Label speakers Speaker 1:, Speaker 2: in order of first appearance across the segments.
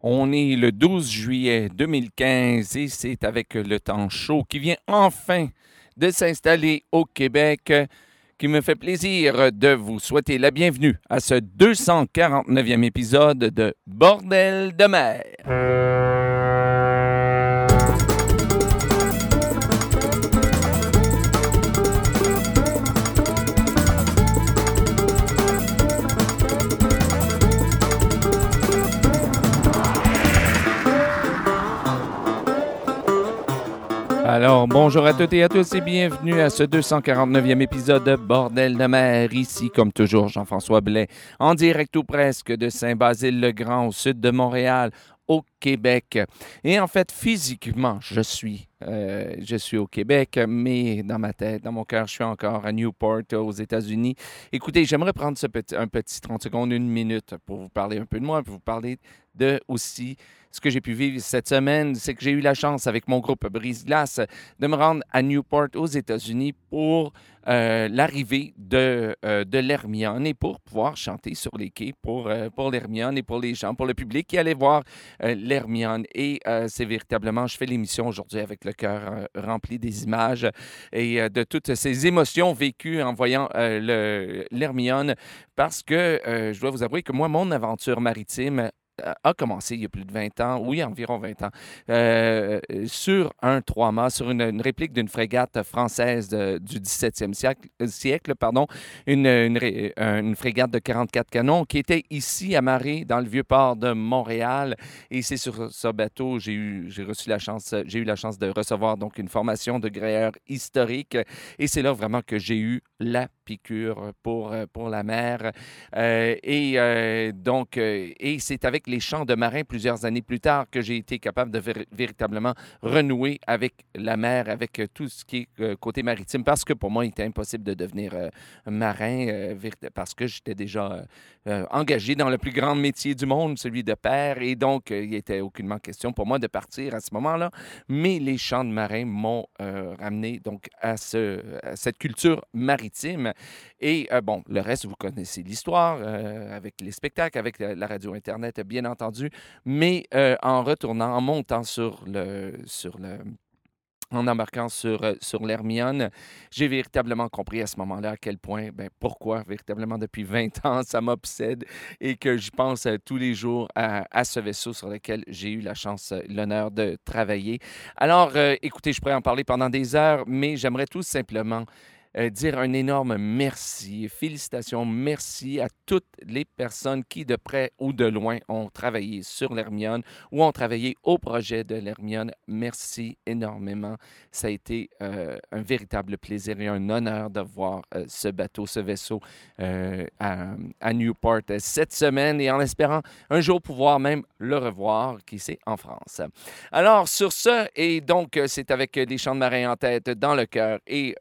Speaker 1: On est le 12 juillet 2015 et c'est avec le temps chaud qui vient enfin de s'installer au Québec qui me fait plaisir de vous souhaiter la bienvenue à ce 249e épisode de Bordel de mer. Alors, bonjour à toutes et à tous et bienvenue à ce 249e épisode de Bordel de mer. Ici, comme toujours, Jean-François Blais, en direct ou presque de Saint-Basile-le-Grand, au sud de Montréal, au Québec. Et en fait, physiquement, je suis, euh, je suis au Québec, mais dans ma tête, dans mon cœur, je suis encore à Newport, aux États-Unis. Écoutez, j'aimerais prendre un petit 30 secondes, une minute pour vous parler un peu de moi, pour vous parler de aussi ce que j'ai pu vivre cette semaine, c'est que j'ai eu la chance avec mon groupe Brise Glace de me rendre à Newport aux États-Unis pour euh, l'arrivée de, euh, de l'Hermione et pour pouvoir chanter sur les quais pour, euh, pour l'Hermione et pour les gens, pour le public qui allait voir l'Hermione. Et c'est véritablement, je fais l'émission aujourd'hui avec le cœur rempli des images et de toutes ces émotions vécues en voyant l'Hermione parce que je dois vous avouer que moi, mon aventure maritime a commencé il y a plus de 20 ans, oui, environ 20 ans, euh, sur un trois-mâts, sur une, réplique d'une frégate française du 17e siècle, euh, siècle pardon, une, une, frégate de 44 canons qui était ici amarrée dans le vieux port de Montréal. Et c'est sur ce bateau j'ai j'ai eu la chance de recevoir donc une formation de gréeur historique. Et c'est là vraiment que j'ai eu la piqûre pour, pour la mer. Euh, et donc, et c'est avec les champs de marins plusieurs années plus tard que j'ai été capable de véritablement renouer avec la mer, avec euh, tout ce qui est euh, côté maritime, parce que pour moi, il était impossible de devenir euh, marin, parce que j'étais déjà engagé dans le plus grand métier du monde, celui de père, et donc il n'était aucunement question pour moi de partir à ce moment-là. Mais les champs de marins m'ont ramené donc à, ce, à cette culture maritime. Et bon, le reste, vous connaissez l'histoire avec les spectacles, avec la radio Internet, bien entendu, mais euh, en retournant, en montant sur le, sur le, en embarquant sur, euh, sur l'Hermione, j'ai véritablement compris à ce moment-là à quel point, ben, pourquoi véritablement depuis 20 ans, ça m'obsède et que je pense euh, tous les jours à, ce vaisseau sur lequel j'ai eu la chance, l'honneur de travailler. Alors, écoutez, je pourrais en parler pendant des heures, mais j'aimerais tout simplement euh, dire un énorme merci, félicitations, merci à toutes les personnes qui, de près ou de loin, ont travaillé sur l'Hermione ou ont travaillé au projet de l'Hermione. Merci énormément. Ça a été euh, un véritable plaisir et un honneur de voir euh, ce bateau, ce vaisseau à, Newport cette semaine et en espérant un jour pouvoir même le revoir, qui sait, en France. Alors, sur ce, et donc, c'est avec les chants de marin en tête, dans le cœur et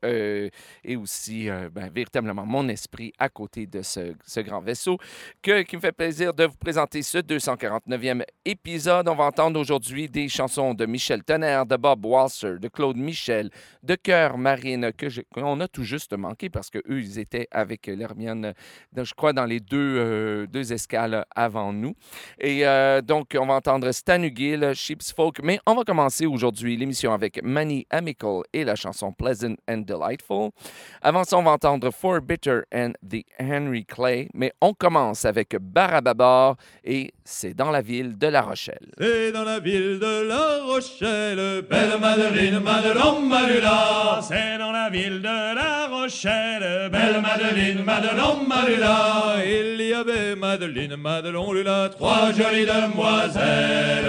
Speaker 1: et aussi euh, ben, véritablement mon esprit à côté de ce, ce grand vaisseau que, qui me fait plaisir de vous présenter ce 249e épisode. On va entendre aujourd'hui des chansons de Michel Tonnerre, de Bob Walser, de Claude Michel, de Cœur Marine, que qu'on a tout juste manqué parce qu'eux, ils étaient avec l'Hermione, je crois, dans les deux, euh, deux escales avant nous. Et euh, donc, on va entendre Stan Hugill, Sheep's Folk, mais on va commencer aujourd'hui l'émission avec Manny Amical et la chanson Pleasant and Delightful. Avant ça, on va entendre For Bitter and the Henry Clay, mais on commence avec Barababar et c'est dans la ville de La Rochelle.
Speaker 2: C'est dans la ville de La Rochelle, belle Madeleine, Madelon, Malula. C'est dans la ville de La Rochelle, belle Madeleine, Madelon, Malula. Il y avait Madeleine, Madelon, Lula, trois jolies demoiselles.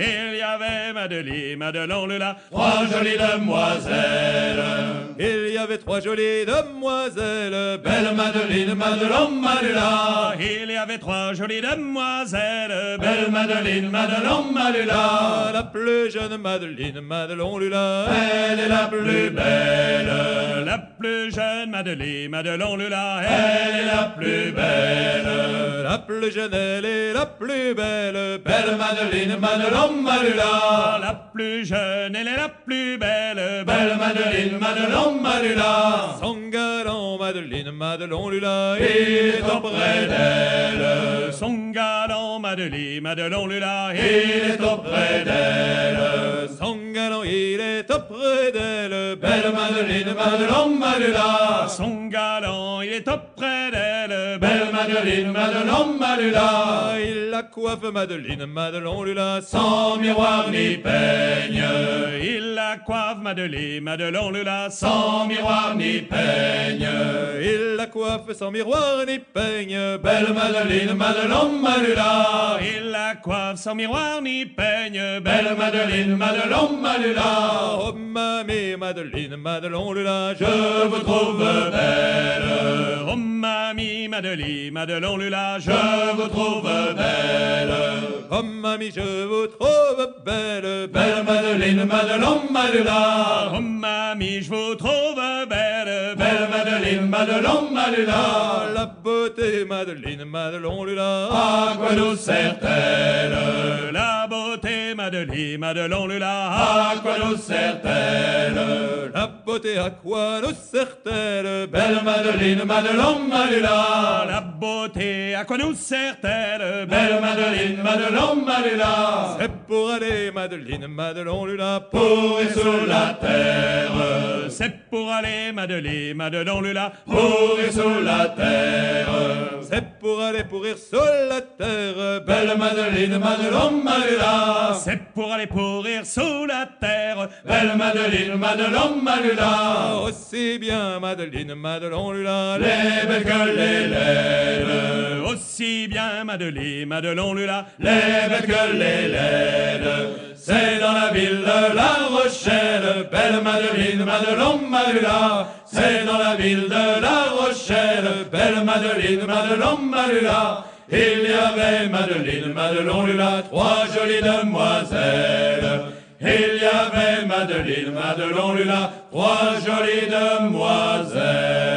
Speaker 2: Il y avait Madeleine, Madelon, Lula, trois jolies demoiselles. Il y avait trois jolies demoiselles, belle Madeleine, Madelon, Malula. Il y avait trois jolies demoiselles, belle Madeleine, Madelon, Malula. La plus jeune Madeleine, Madelon, Lula, elle est la plus belle. La plus jeune Madeleine, Madelon Lula, elle est la plus belle.
Speaker 3: La plus jeune, elle est la plus belle. Belle Madeleine, Madelon, Malula.
Speaker 2: La plus jeune, elle est la plus belle.
Speaker 3: Belle Madeleine, Madelon, Malula. Son galant, Madeleine, Madelon, Lula, il est auprès d'elle.
Speaker 2: Son galant Madeleine, Madelon Lula,
Speaker 3: il est auprès d'elle. Son galant, il est auprès d'elle. Belle Madeleine, Madelon, Malula.
Speaker 2: Son galant, il est auprès d'elle.
Speaker 3: Belle Madeleine, Madelon, Malula. Il la coiffe, Madeleine, Madelon, Lula, sans miroir ni peigne.
Speaker 2: Il la coiffe Madeleine, Madelon Lula,
Speaker 3: Sans miroir ni peigne. Il la coiffe sans miroir ni peigne. Belle Madeleine, Madelon, Malula.
Speaker 2: Il la coiffe sans miroir ni peigne.
Speaker 3: Belle Madeleine, Madelon, Malula. Oh, mamie, Madeleine, Madelon, Lula, je vous trouve belle.
Speaker 2: Oh mamie, Madeleine, Madelon Lula, je
Speaker 3: vous trouve belle. Oh, mamie, je vous trouve belle. Belle Madeleine, Madelon, Malula.
Speaker 2: Oh mamie, je vous trouve belle.
Speaker 3: Belle Madeleine, Madelon, Malula. La beauté, Madeleine, Madelon, Lula. À quoi nous sert-elle?
Speaker 2: La beauté, Madeleine, Madelon Lula.
Speaker 3: À quoi nous sert-elle La beauté, à quoi nous sert-elle Belle Madeleine, Madelon, Malula
Speaker 2: La beauté, à quoi nous sert-elle
Speaker 3: Belle Madeleine, Madelon, Malula C'est pour aller, Madeleine, Madelon, Lula Pourrir sous la terre.
Speaker 2: C'est pour aller, Madeleine, Madelon Lula.
Speaker 3: Pourrir sous la terre. C'est pour aller pourrir sous la terre. Belle Madeleine, Madelon, Malula.
Speaker 2: C'est pour aller pourrir sous la terre.
Speaker 3: Belle Madeleine, Madelon, Malula. Aussi bien Madeleine, Madelon, Lula Les belles que les
Speaker 2: Aussi bien Madeleine, Madelon Lula.
Speaker 3: Les belles que les laides C'est dans la ville de La Rochelle Belle Madeleine, Madelon, Malula C'est dans la ville de La Rochelle Belle Madeleine, Madelon, Malula Il y avait Madeleine, Madelon, Lula Trois jolies demoiselles il y avait Madeleine, Madelon, Lula, trois jolies demoiselles.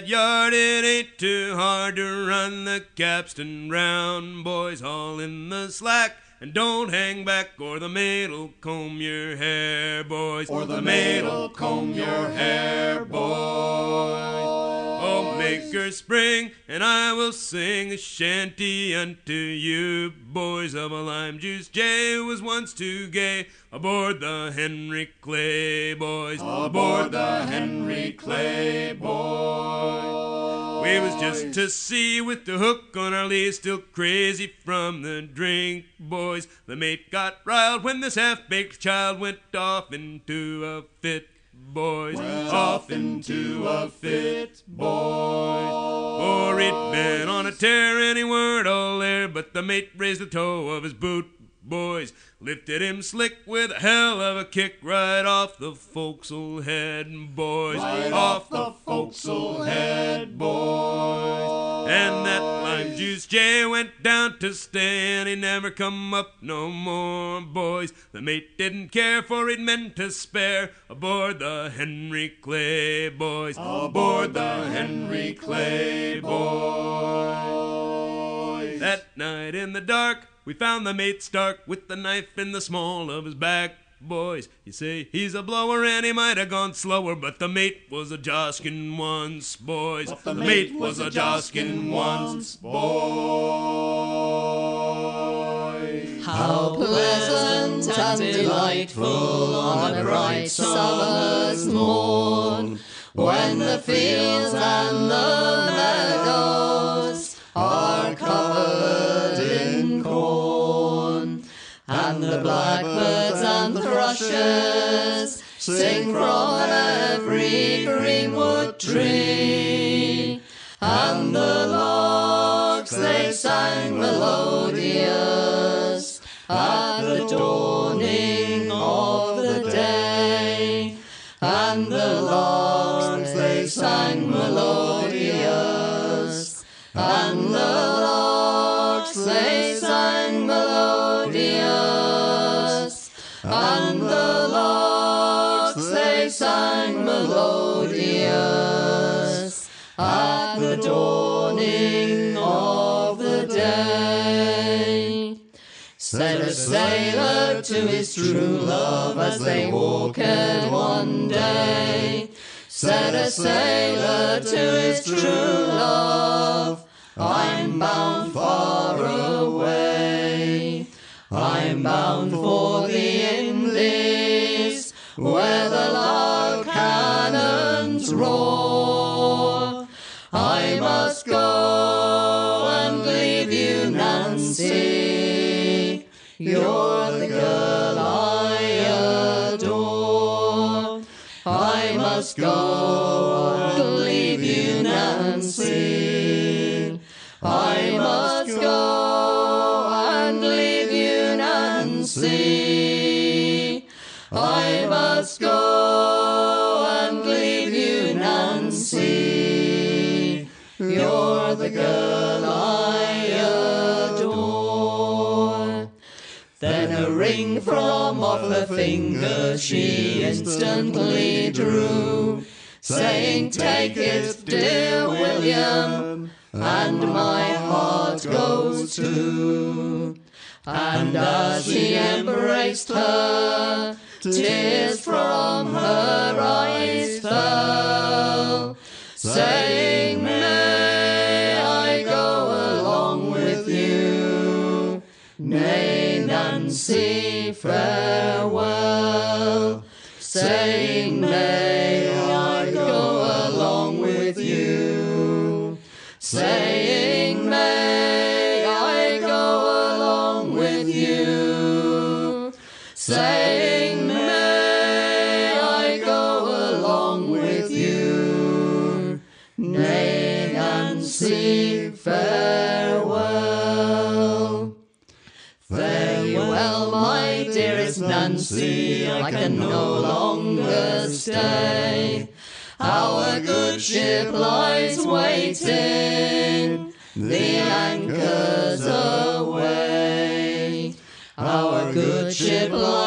Speaker 4: That yard, it ain't too hard to run the capstan round. Boys all in the slack, and don't hang back, or the maid'll comb your hair, boys.
Speaker 3: Or the maid'll comb your hair, boys.
Speaker 4: Oh, make her spring, and I will sing a shanty unto you, boys of a lime juice. Jay was once too gay aboard the Henry Clay, boys.
Speaker 3: Aboard the Henry Clay, boys.
Speaker 4: We was just to sea with the hook on our lee, still crazy from the drink, boys. The mate got riled when this half-baked child went off into a fit, boys.
Speaker 3: Off into a fit, boys.
Speaker 4: For he'd been on a tear and he weren't all there, but the mate raised the toe of his boot, boys. Lifted him slick with a hell of a kick right off the forecastle head, boys.
Speaker 3: Right off the forecastle head, boys.
Speaker 4: And that lime juice Jay went down to stay, and he never come up no more, boys. The mate didn't care, for he'd meant to spare aboard the Henry Clay, boys.
Speaker 3: Aboard the Henry Clay, boys.
Speaker 4: That night in the dark, we found the mate stark with the knife in the small of his back. Boys, you say he's a blower and he might have gone slower, but the mate was a joskin once, boys.
Speaker 3: the mate was a joskin once, boys.
Speaker 5: How pleasant and delightful on a bright summer's morn, when the fields and the meadows are covered and the blackbirds and the thrushes sing from every greenwood tree, and the larks they sang melodious at the dawning of the day, and the I sang melodious at the dawning of the day. Said a sailor to his true love as they walked one day. Said a sailor to his true love, I'm bound far away. I'm bound for the Indies, where the roar. I must go and leave you, Nancy. You're the girl I adore. I must go ring from off her finger she instantly drew, saying, Take it, dear William, and my heart goes too. And as he embraced her, tears from her eyes fell, saying, say Nancy, I can no longer stay. Our good ship lies waiting, the anchor's away. Our good ship lies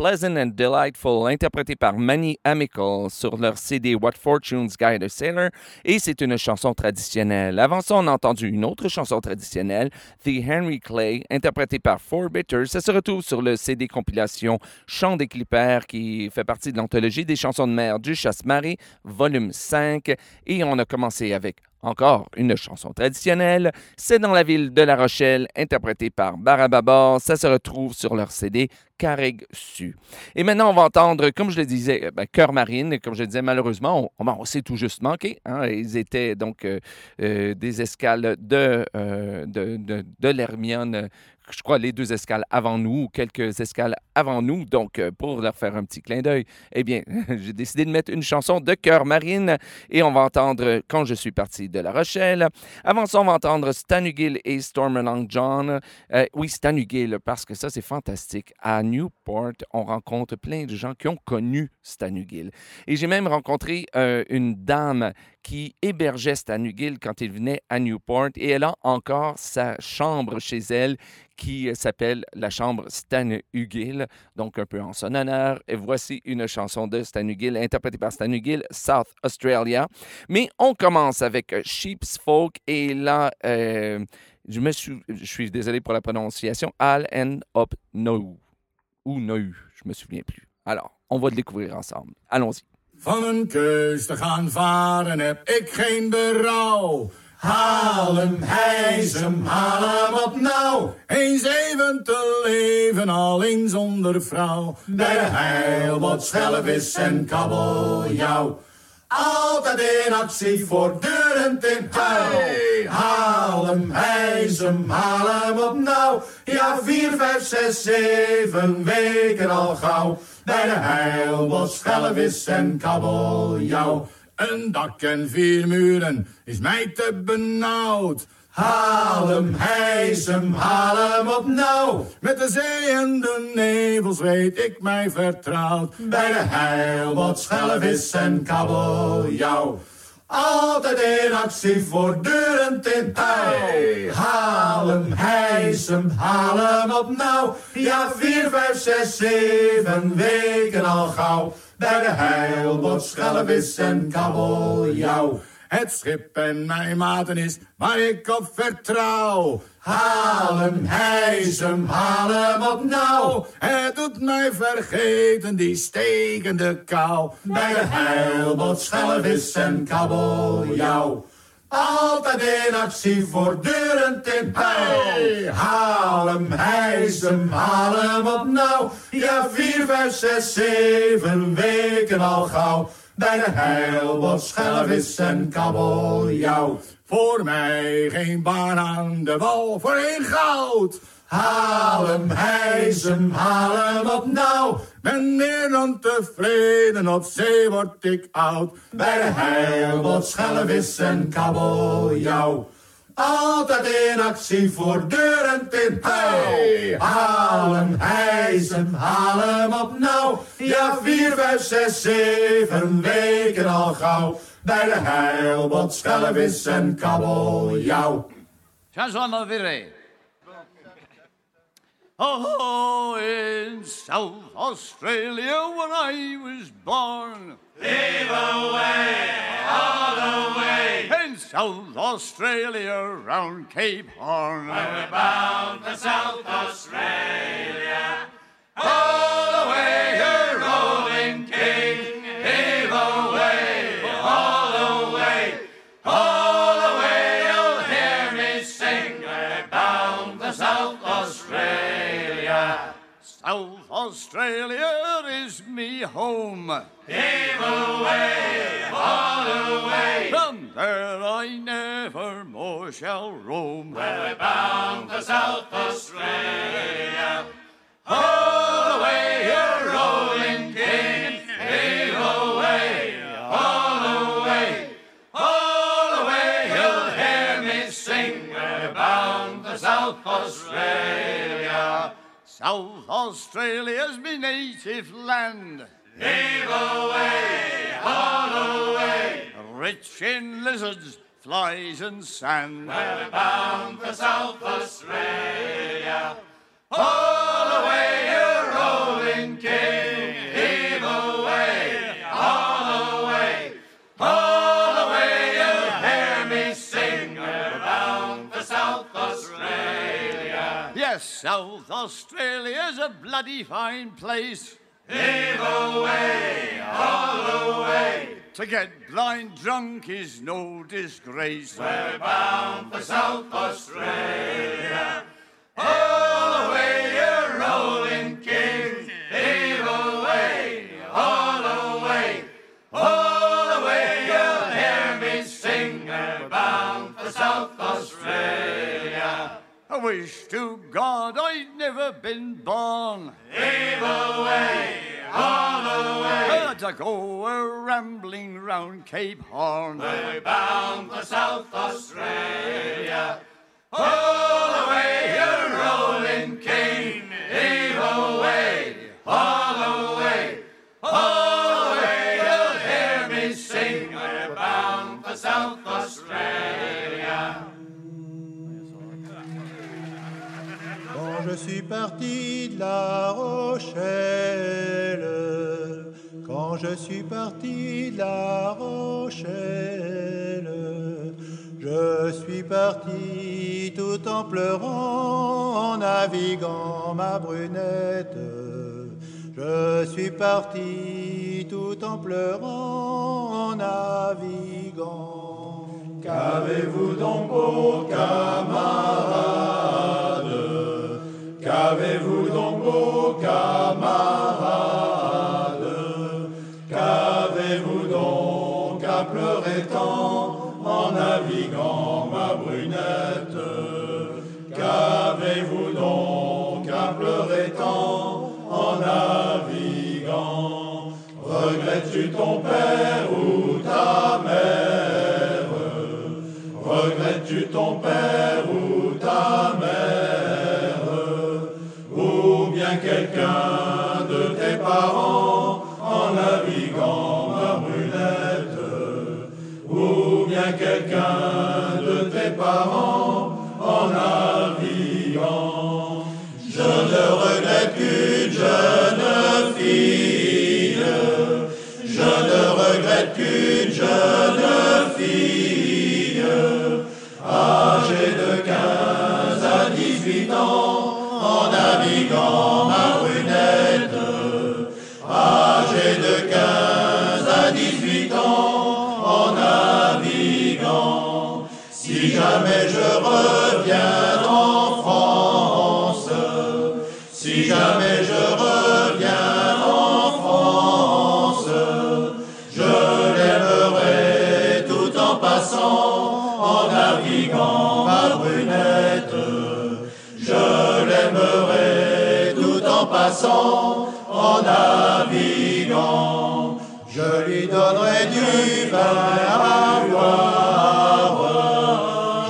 Speaker 1: Pleasant and Delightful, interprété par Manny Amical sur leur CD What Fortunes Guide a Sailor, et c'est une chanson traditionnelle. Avant ça, on a entendu une autre chanson traditionnelle, The Henry Clay, interprétée par Four Bitters. Ça se retrouve sur le CD compilation Chant des Clippers, qui fait partie de l'anthologie des chansons de mer du Chasse-Marée, volume 5, et on a commencé avec encore une chanson traditionnelle, c'est dans la ville de La Rochelle, interprétée par Barababor. Ça se retrouve sur leur CD Carreg Su. Et maintenant, on va entendre, comme je le disais, ben, Cœur Marine. Comme je le disais, malheureusement, on, s'est tout juste manqué. hein. Ils étaient donc euh, euh, des escales de, euh, de, de, de l'Hermione je crois, les deux escales avant nous, ou quelques escales avant nous. Donc, euh, pour leur faire un petit clin d'œil, eh bien, j'ai décidé de mettre une chanson de Cœur Marine et on va entendre Quand je suis parti de La Rochelle. Avant ça, on va entendre Stan Hugill et Stormalong John. Euh, oui, Stan Hugill, parce que ça, c'est fantastique. À Newport, on rencontre plein de gens qui ont connu Stan Hugill. Et j'ai même rencontré euh, une dame qui hébergeait Stan Hugill quand il venait à Newport et elle a encore sa chambre chez elle qui s'appelle la chambre Stan Hugill, donc un peu en son honneur. Et voici une chanson de Stan Hugill, interprétée par Stan Hugill, South Australia. Mais on commence avec Sheep's Folk et là, euh, je, me suis, je suis désolé pour la prononciation, Al End Up No ou No, je me souviens plus. Alors, on va le découvrir ensemble. Allons-y.
Speaker 6: Van een keus te gaan varen heb ik geen berouw. Haal hem, hijs hem, haal hem op nou. Eens even te leven, alleen zonder vrouw. Bij de heil wat schelvis en kabeljauw. Altijd in actie, voortdurend in huil. Haal hem, hijs hem, haal hem op nou. Ja, vier, vijf, zes, zeven weken al gauw. Bij de heilbos, schelvis en kabeljauw. Een dak en vier muren is mij te benauwd. Haal hem, hijs hem, haal hem op nou. Met de zee en de nevels weet ik mij vertrouwd. Bij de heilbot, schelvis en kabeljauw. Altijd in actie, voortdurend in touw. Haal hem, hijs hem, haal hem op nou. Ja, vier, vijf, zes, zeven weken al gauw. Bij de heilbot, schelvis en kabeljauw. Het schip en mijn maten is waar ik op vertrouw. Haal hem, hijs hem, haal hem op nou. Het doet mij vergeten die stekende kou. Bij de heilbot, schelvis en kabeljauw. Altijd in actie, voortdurend in pijl. Haal hem, hijs hem, haal hem op nou. Ja, vier, vijf, zes, zeven weken al gauw. Bij de heilbot, schelvis en kabeljauw. Voor mij geen baan aan de wal, voor één goud. Haal hem, hijs hem, haal hem op nou. Ben meer dan tevreden, op zee word ik oud. Bij de heilbot, schelvis en kabeljauw. Altijd in actie, voortdurend in pij. Haal hem, hijs hem, haal hem op nou. Ja, vier, vijf, zes, zeven weken al gauw. Bij de heilbot, schelvis en kabeljauw.
Speaker 7: Chanson Viré. Oh, in South Australia when I was born.
Speaker 8: Leave away, all the way.
Speaker 7: South Australia round Cape Horn.
Speaker 8: We're bound for South Australia. All the way, you're rolling king. Heave away, all the way. All the way, you'll hear me sing. We're bound for South Australia.
Speaker 7: South Australia is me home.
Speaker 8: Heave
Speaker 7: shall roam.
Speaker 8: We're bound for South Australia. All the way, you're rolling king. Heave away, all the way. All the way, you'll hear me sing. We're bound for South Australia.
Speaker 7: South Australia's my native land.
Speaker 8: Heave away, all the way.
Speaker 7: Rich in lizards, flies, and sand.
Speaker 8: We're bound for South Australia. All the way, you're rolling king. Heave away, all the way. All the way, you'll hear me sing. We're bound for South Australia.
Speaker 7: Yes, South Australia's a bloody fine place.
Speaker 8: Heave away, all the way.
Speaker 7: To get blind drunk is no disgrace.
Speaker 8: We're bound for South Australia. All the way, you're rolling king. Heave away, all the way. All the way, you'll hear me sing. We're bound for South Australia.
Speaker 7: I wish to God I'd never been born.
Speaker 8: Heave away, all the way.
Speaker 7: To go a rambling round Cape Horn.
Speaker 8: We're bound for South Australia. All the way, you're rolling king. Heave away, all the
Speaker 3: suis parti de La Rochelle, quand je suis parti de La Rochelle, je suis parti tout en pleurant, en naviguant ma brunette. Je suis parti tout en pleurant, en naviguant.
Speaker 6: Qu'avez-vous donc, beaux camarades Qu'avez-vous donc, beau camarades Qu'avez-vous donc à pleurer tant en naviguant ma brunette?
Speaker 3: Qu'avez-vous donc à pleurer tant en naviguant? Regrettes-tu ton père ou ta mère? Regrettes-tu ton père ou à 18 ans en naviguant ma brunette passant en naviguant je lui donnerai du vin à boire.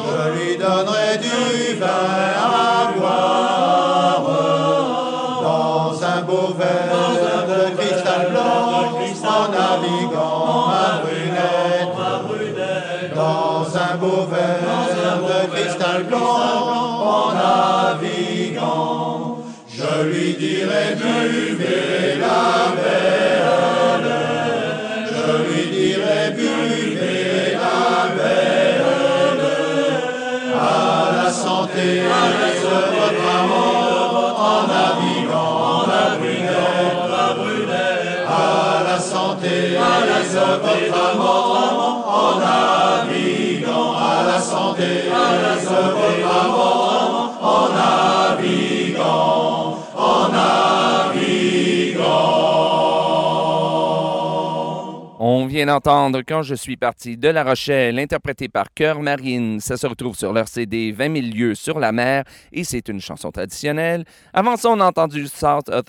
Speaker 3: Je lui donnerai du vin à boire. Dans un beau verre de cristal blanc en naviguant ma brunette. dans un beau verre de cristal blanc en naviguant je lui dirai
Speaker 1: vient d'entendre Quand je suis parti de La Rochelle, interprété par Cœur Marine. Ça se retrouve sur leur CD 20 000 lieues sur la mer et c'est une chanson traditionnelle. Avant ça, on a entendu South, euh,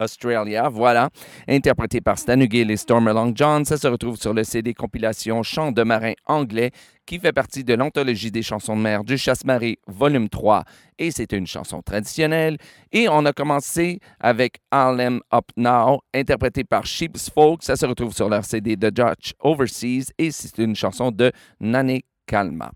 Speaker 1: Australia, voilà, interprété par Stan et Stormer Long John. Ça se retrouve sur le CD compilation Chants de marin anglais qui fait partie de l'anthologie des chansons de mer du Chasse-Marée, volume 3, et c'est une chanson traditionnelle. Et on a commencé avec Harlem Up Now, interprété par Sheep's Folk. Ça se retrouve sur leur CD The Dutch Overseas, et c'est une chanson de Nane Kalma.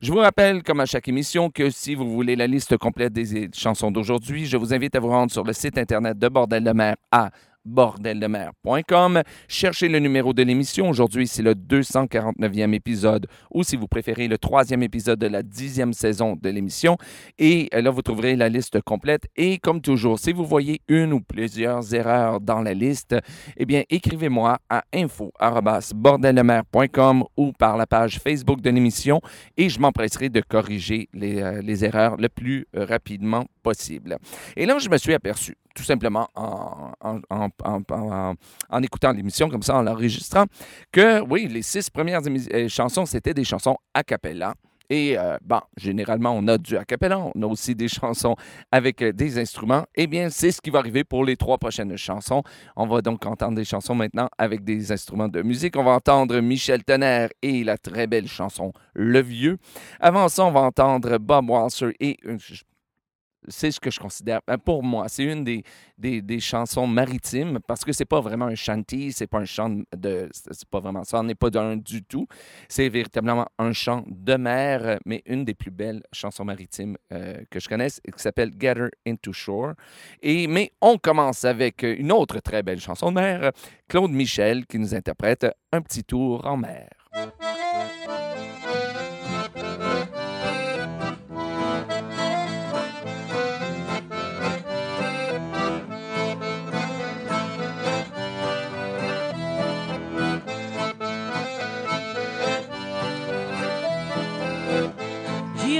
Speaker 1: Je vous rappelle, comme à chaque émission, que si vous voulez la liste complète des chansons d'aujourd'hui, je vous invite à vous rendre sur le site internet de Bordel de mer à bordeldemer.com. Cherchez le numéro de l'émission. Aujourd'hui, c'est le 249e épisode ou si vous préférez le troisième épisode de la dixième saison de l'émission. Et là, vous trouverez la liste complète. Et comme toujours, si vous voyez une ou plusieurs erreurs dans la liste, eh bien, écrivez-moi à info.bordeldemer.com ou par la page Facebook de l'émission et je m'empresserai de corriger les, euh, les erreurs le plus euh, rapidement possible. Et là, je me suis aperçu, tout simplement en, en, en, écoutant l'émission comme ça, en l'enregistrant, que oui, les six premières euh, chansons, c'était des chansons a cappella. Et euh, bon, généralement, on a du a cappella, on a aussi des chansons avec euh, des instruments. Eh bien, c'est ce qui va arriver pour les trois prochaines chansons. On va donc entendre des chansons maintenant avec des instruments de musique. On va entendre Michel Tonnerre et la très belle chanson Le Vieux. Avant ça, on va entendre Bob Walser et c'est ce que je considère, ben, pour moi, c'est une des, des, des, chansons maritimes parce que c'est pas vraiment un shanty, c'est pas un chant de. C'est pas vraiment ça, on n'est pas d'un du tout. C'est véritablement un chant de mer, mais une des plus belles chansons maritimes euh, que je connaisse qui s'appelle Get Her Into Shore. Et, mais on commence avec une autre très belle chanson de mer, Claude Michel, qui nous interprète Un petit tour en mer.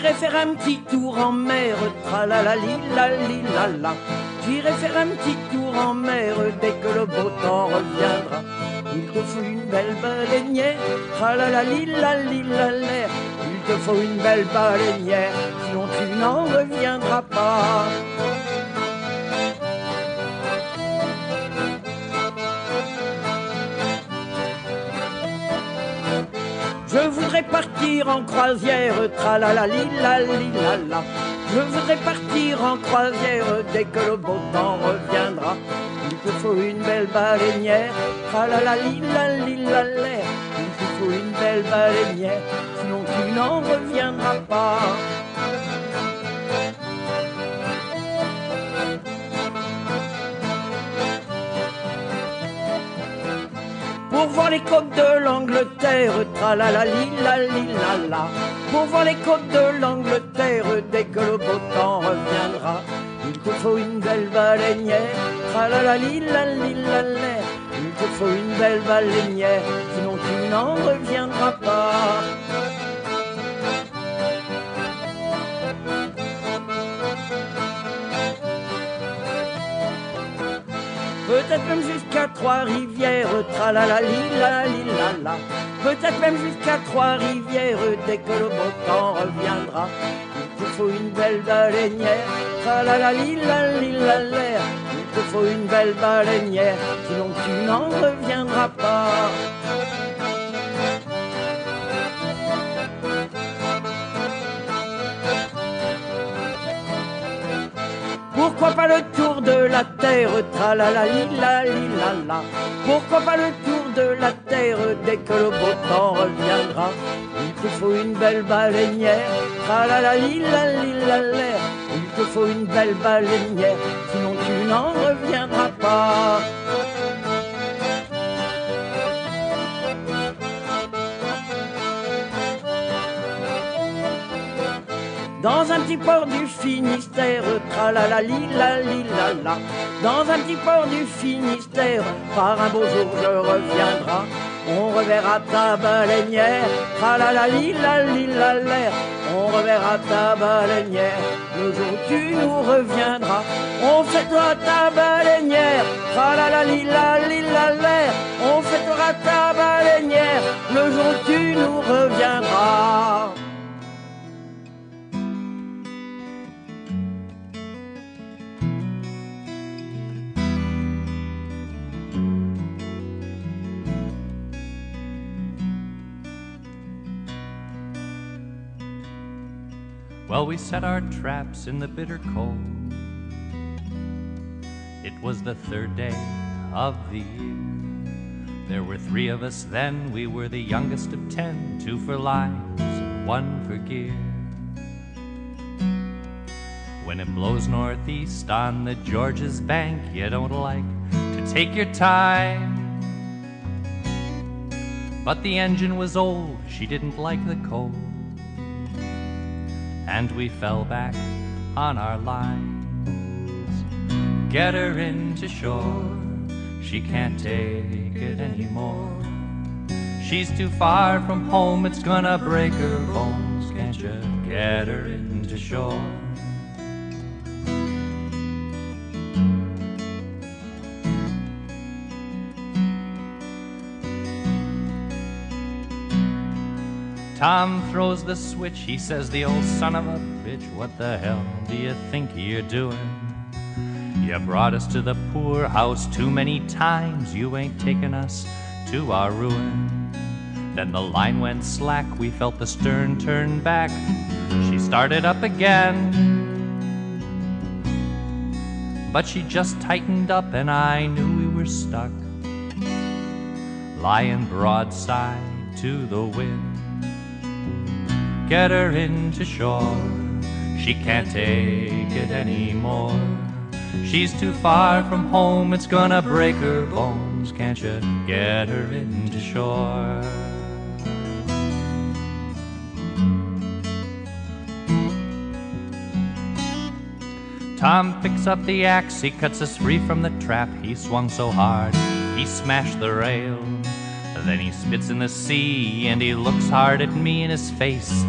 Speaker 9: J'irai faire un petit tour en mer, tralalali la li la la. J'irai faire un petit tour en mer dès que le beau temps reviendra. Il te faut une belle baleinière, tralalali la li la la. Il te faut une belle baleinière, sinon tu n'en reviendras pas. Je voudrais partir en croisière, tralalali la la la. Je voudrais partir en croisière dès que le beau temps reviendra. Il te faut une belle baleinière, tralalali la la l'air. Il te faut une belle baleinière, sinon tu n'en reviendras pas. Voir les côtes de l'Angleterre, tralalali la. Pour voir les côtes de l'Angleterre, dès que le beau temps reviendra, il te faut une belle baleinière, tralalali la la la. Il te faut une belle baleinière, sinon tu n'en reviendras pas. Peut-être même jusqu'à Trois-Rivières, tralalali la la la. Peut-être même jusqu'à Trois-Rivières, dès que le beau temps reviendra. Il te faut une belle baleinière, tralalali la la la. Il te faut une belle baleinière, sinon tu n'en reviendras pas. Pourquoi pas le tour de la terre, tralalali la la la. Pourquoi pas le tour de la terre dès que le beau temps reviendra? Il te faut une belle baleinière, tralalali la la la. Il te faut une belle baleinière, sinon tu n'en reviendras pas. Dans un petit port du Finistère, tralalali la la la. Dans un petit port du Finistère, par un beau jour je reviendrai. On reverra ta baleinière, tralalali la la la. On reverra ta baleinière, le jour tu nous reviendras. On fêtera ta baleinière, tralalali la la la. On fêtera ta baleinière, le jour tu nous reviendras.
Speaker 10: Well, we set our traps in the bitter cold. It was the third day of the year. There were three of us then, we were the youngest of ten, two for lives, one for gear. When it blows northeast on the George's bank, you don't like to take your time. But the engine was old, she didn't like the cold and we fell back on our lines. Get her into shore, she can't take it anymore. She's too far from home, it's gonna break her bones. Can't you get her into shore? Tom throws the switch, he says, The old son of a bitch, what the hell do you think you're doing? You brought us to the poorhouse too many times, you ain't taken us to our ruin. Then the line went slack, we felt the stern turn back. She started up again. But she just tightened up, and I knew we were stuck, lying broadside to the wind get her into shore. She can't take it anymore. She's too far from home, it's gonna break her bones. Can't you get her into shore? Tom picks up the axe, he cuts us free from the trap. He swung so hard, he smashed the rail. Then he spits in the sea and he looks hard at me, in his face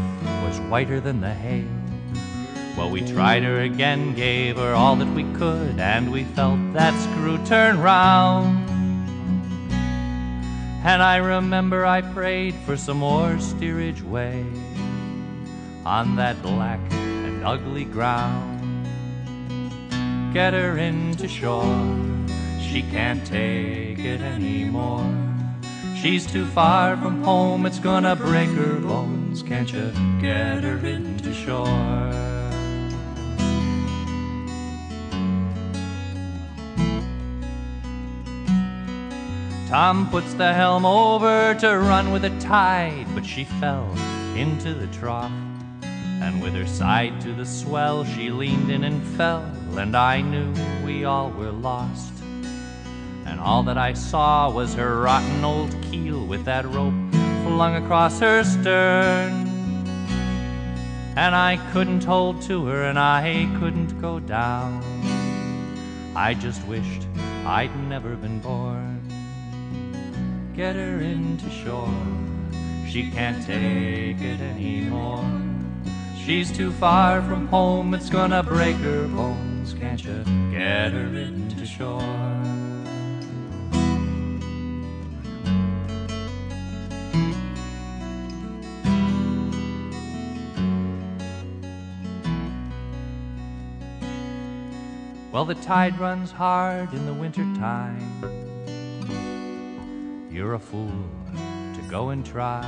Speaker 10: was whiter than the hail. Well, we tried her again, gave her all that we could, and we felt that screw turn round. And I remember I prayed for some more steerage way on that black and ugly ground. Get her into shore, she can't take it anymore. She's too far from home, it's gonna break her bones. Can't you get her into shore? Tom puts the helm over to run with the tide, but she fell into the trough. And with her side to the swell, she leaned in and fell, and I knew we all were lost. And all that I saw was her rotten old keel with that rope flung across her stern. And I couldn't hold to her, and I couldn't go down. I just wished I'd never been born. Get her into shore, she can't take it anymore. She's too far from home, it's gonna break her bones. Can't you get her into shore? Well, the tide runs hard in the winter time. You're a fool to go and try.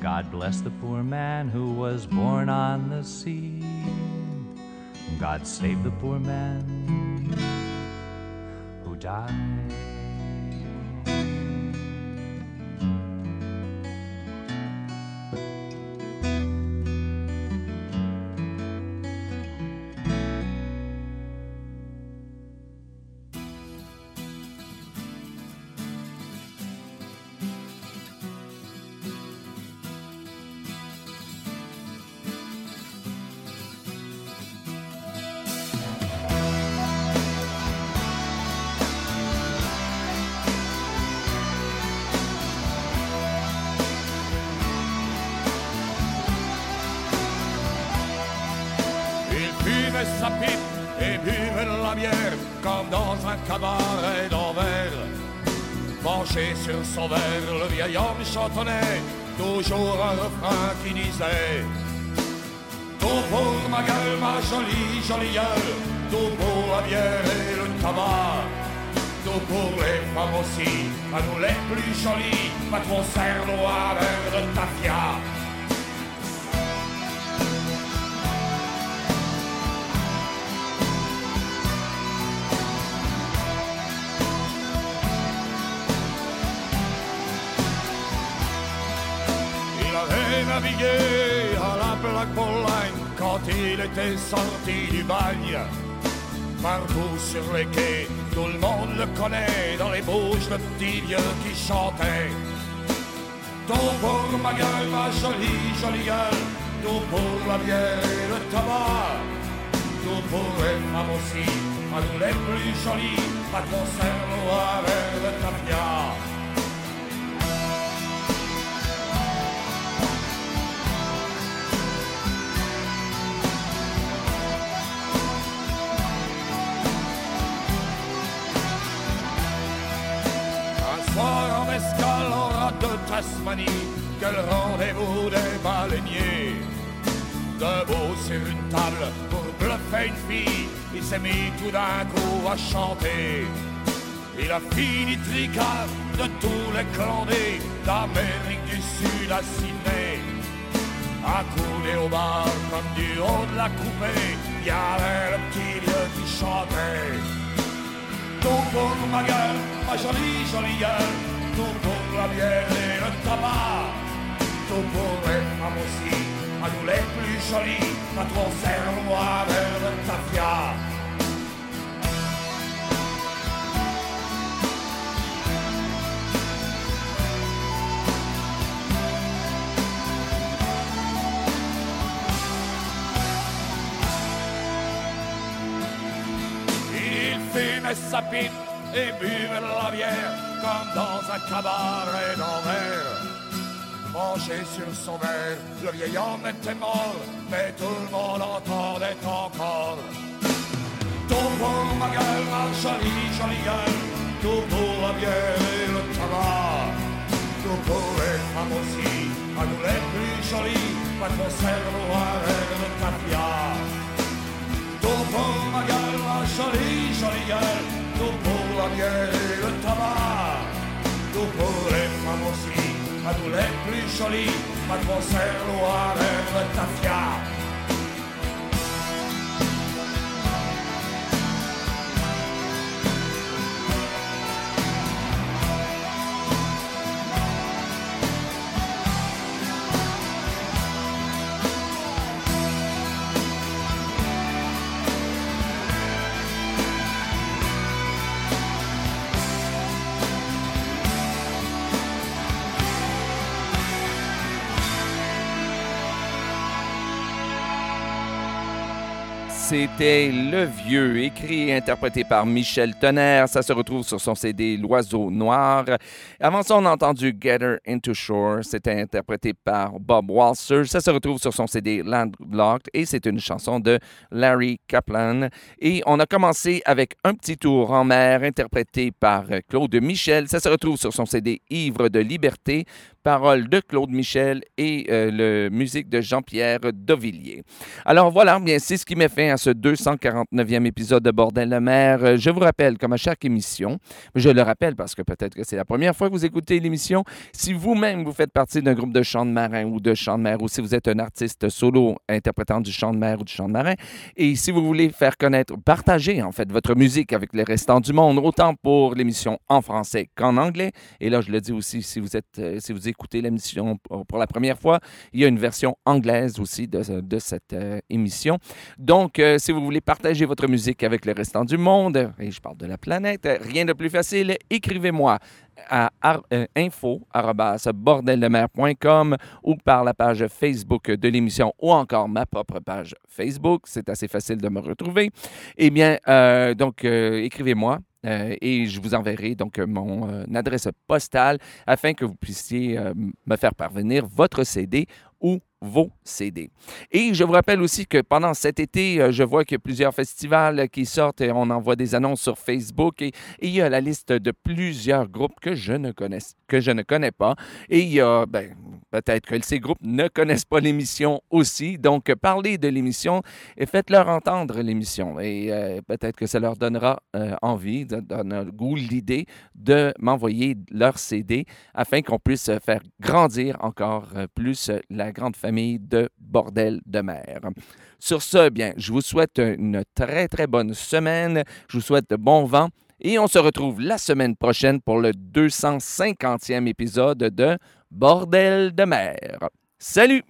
Speaker 10: God bless the poor man who was born on the sea. God save the poor man who died.
Speaker 8: Dans un cabaret d'envers. Penché sur son verre, le vieil homme chantonnait toujours un refrain qui disait Tout pour ma gueule, ma jolie, jolie gueule, tout pour la bière et le tabac. Tout pour les femmes aussi, à nous les plus jolies, pas cerveau à verre de tafia. Navigué à la Black Ball Line quand il était sorti du bagne. Partout sur les quais, tout le monde le connaît dans les bouches de petits vieux qui chantaient. Tout pour ma gueule, ma jolie, jolie gueule, tout pour la bière et le tabac. Tout pour les femmes aussi, à nous les plus jolies, pas de cerveau avec le tapia. Tasmanie, quel rendez-vous des baleiniers? Debout sur une table pour bluffer une fille, il s'est mis tout d'un coup à chanter. Il a fini tricard de tous les clandés d'Amérique du Sud à Sydney. Accoudé au bar comme du haut de la coupée, il y avait le petit vieux qui chantait. Pour ma gueule, ma jolie, jolie gueule. La bière et le tabac. Tout pour les femmes à nous les plus jolies. Pas trop serre-moi vers le tafia. Il fumait sa pipe et buvait de la bière comme dans un cabaret d'envers. Penché sur son verre, le vieil homme était mort, mais tout le monde entendait encore. Tout pour ma gueule, ma jolie, jolie gueule, tout pour la bière et le tabac. Tout pour les femmes aussi, à nous les plus jolies, de cerveau le tapia. Tout pour ma gueule, ma jolie, jolie gueule, la bière et le tabac.
Speaker 11: Nous pour les femmes aussi, à nous les plus jolies, mademoiselle Loire aime le tafia.
Speaker 1: C'était Le Vieux, écrit et interprété par Michel Tonnerre. Ça se retrouve sur son CD L'Oiseau Noir. Avant ça, on a entendu Gather Into Shore. C'était interprété par Bob Walser. Ça se retrouve sur son CD Landlocked et c'est une chanson de Larry Kaplan. Et on a commencé avec Un petit tour en mer interprété par Claude Michel. Ça se retrouve sur son CD Ivre de liberté paroles de Claude Michel et euh, le musique de Jean-Pierre Dovillier. Alors voilà, bien c'est ce qui met fin à ce 249e épisode de Bordel de mer. Euh, je vous rappelle, comme à chaque émission, je le rappelle parce que peut-être que c'est la première fois que vous écoutez l'émission, si vous-même vous faites partie d'un groupe de chant de marin ou de chant de mer, ou si vous êtes un artiste solo interprétant du chant de mer ou du chant de marin, et si vous voulez faire connaître, partager en fait votre musique avec les restants du monde, autant pour l'émission en français qu'en anglais, et là je le dis aussi si vous êtes, euh, si vous écouter l'émission pour la première fois, il y a une version anglaise aussi de, cette euh, émission. Donc, euh, si vous voulez partager votre musique avec le restant du monde, et je parle de la planète, rien de plus facile, écrivez-moi à euh, info.bordeldemer.com ou par la page Facebook de l'émission ou encore ma propre page Facebook. C'est assez facile de me retrouver. Eh bien, donc, écrivez-moi euh, et je vous enverrai donc mon euh, adresse postale afin que vous puissiez euh, me faire parvenir votre CD ou vos CD. Et je vous rappelle aussi que pendant cet été, je vois qu'il y a plusieurs festivals qui sortent et on envoie des annonces sur Facebook et, il y a la liste de plusieurs groupes que je ne connais, que je ne connais pas. Et il y a, ben, peut-être que ces groupes ne connaissent pas l'émission aussi. Donc, parlez de l'émission et faites-leur entendre l'émission. Et euh, peut-être que ça leur donnera euh, envie, donne goût, l'idée de m'envoyer leur CD afin qu'on puisse faire grandir encore plus la grande famille de Bordel de mer. Sur ce, bien, je vous souhaite une très, très bonne semaine. Je vous souhaite de bons vents et on se retrouve la semaine prochaine pour le 250e épisode de Bordel de mer. Salut!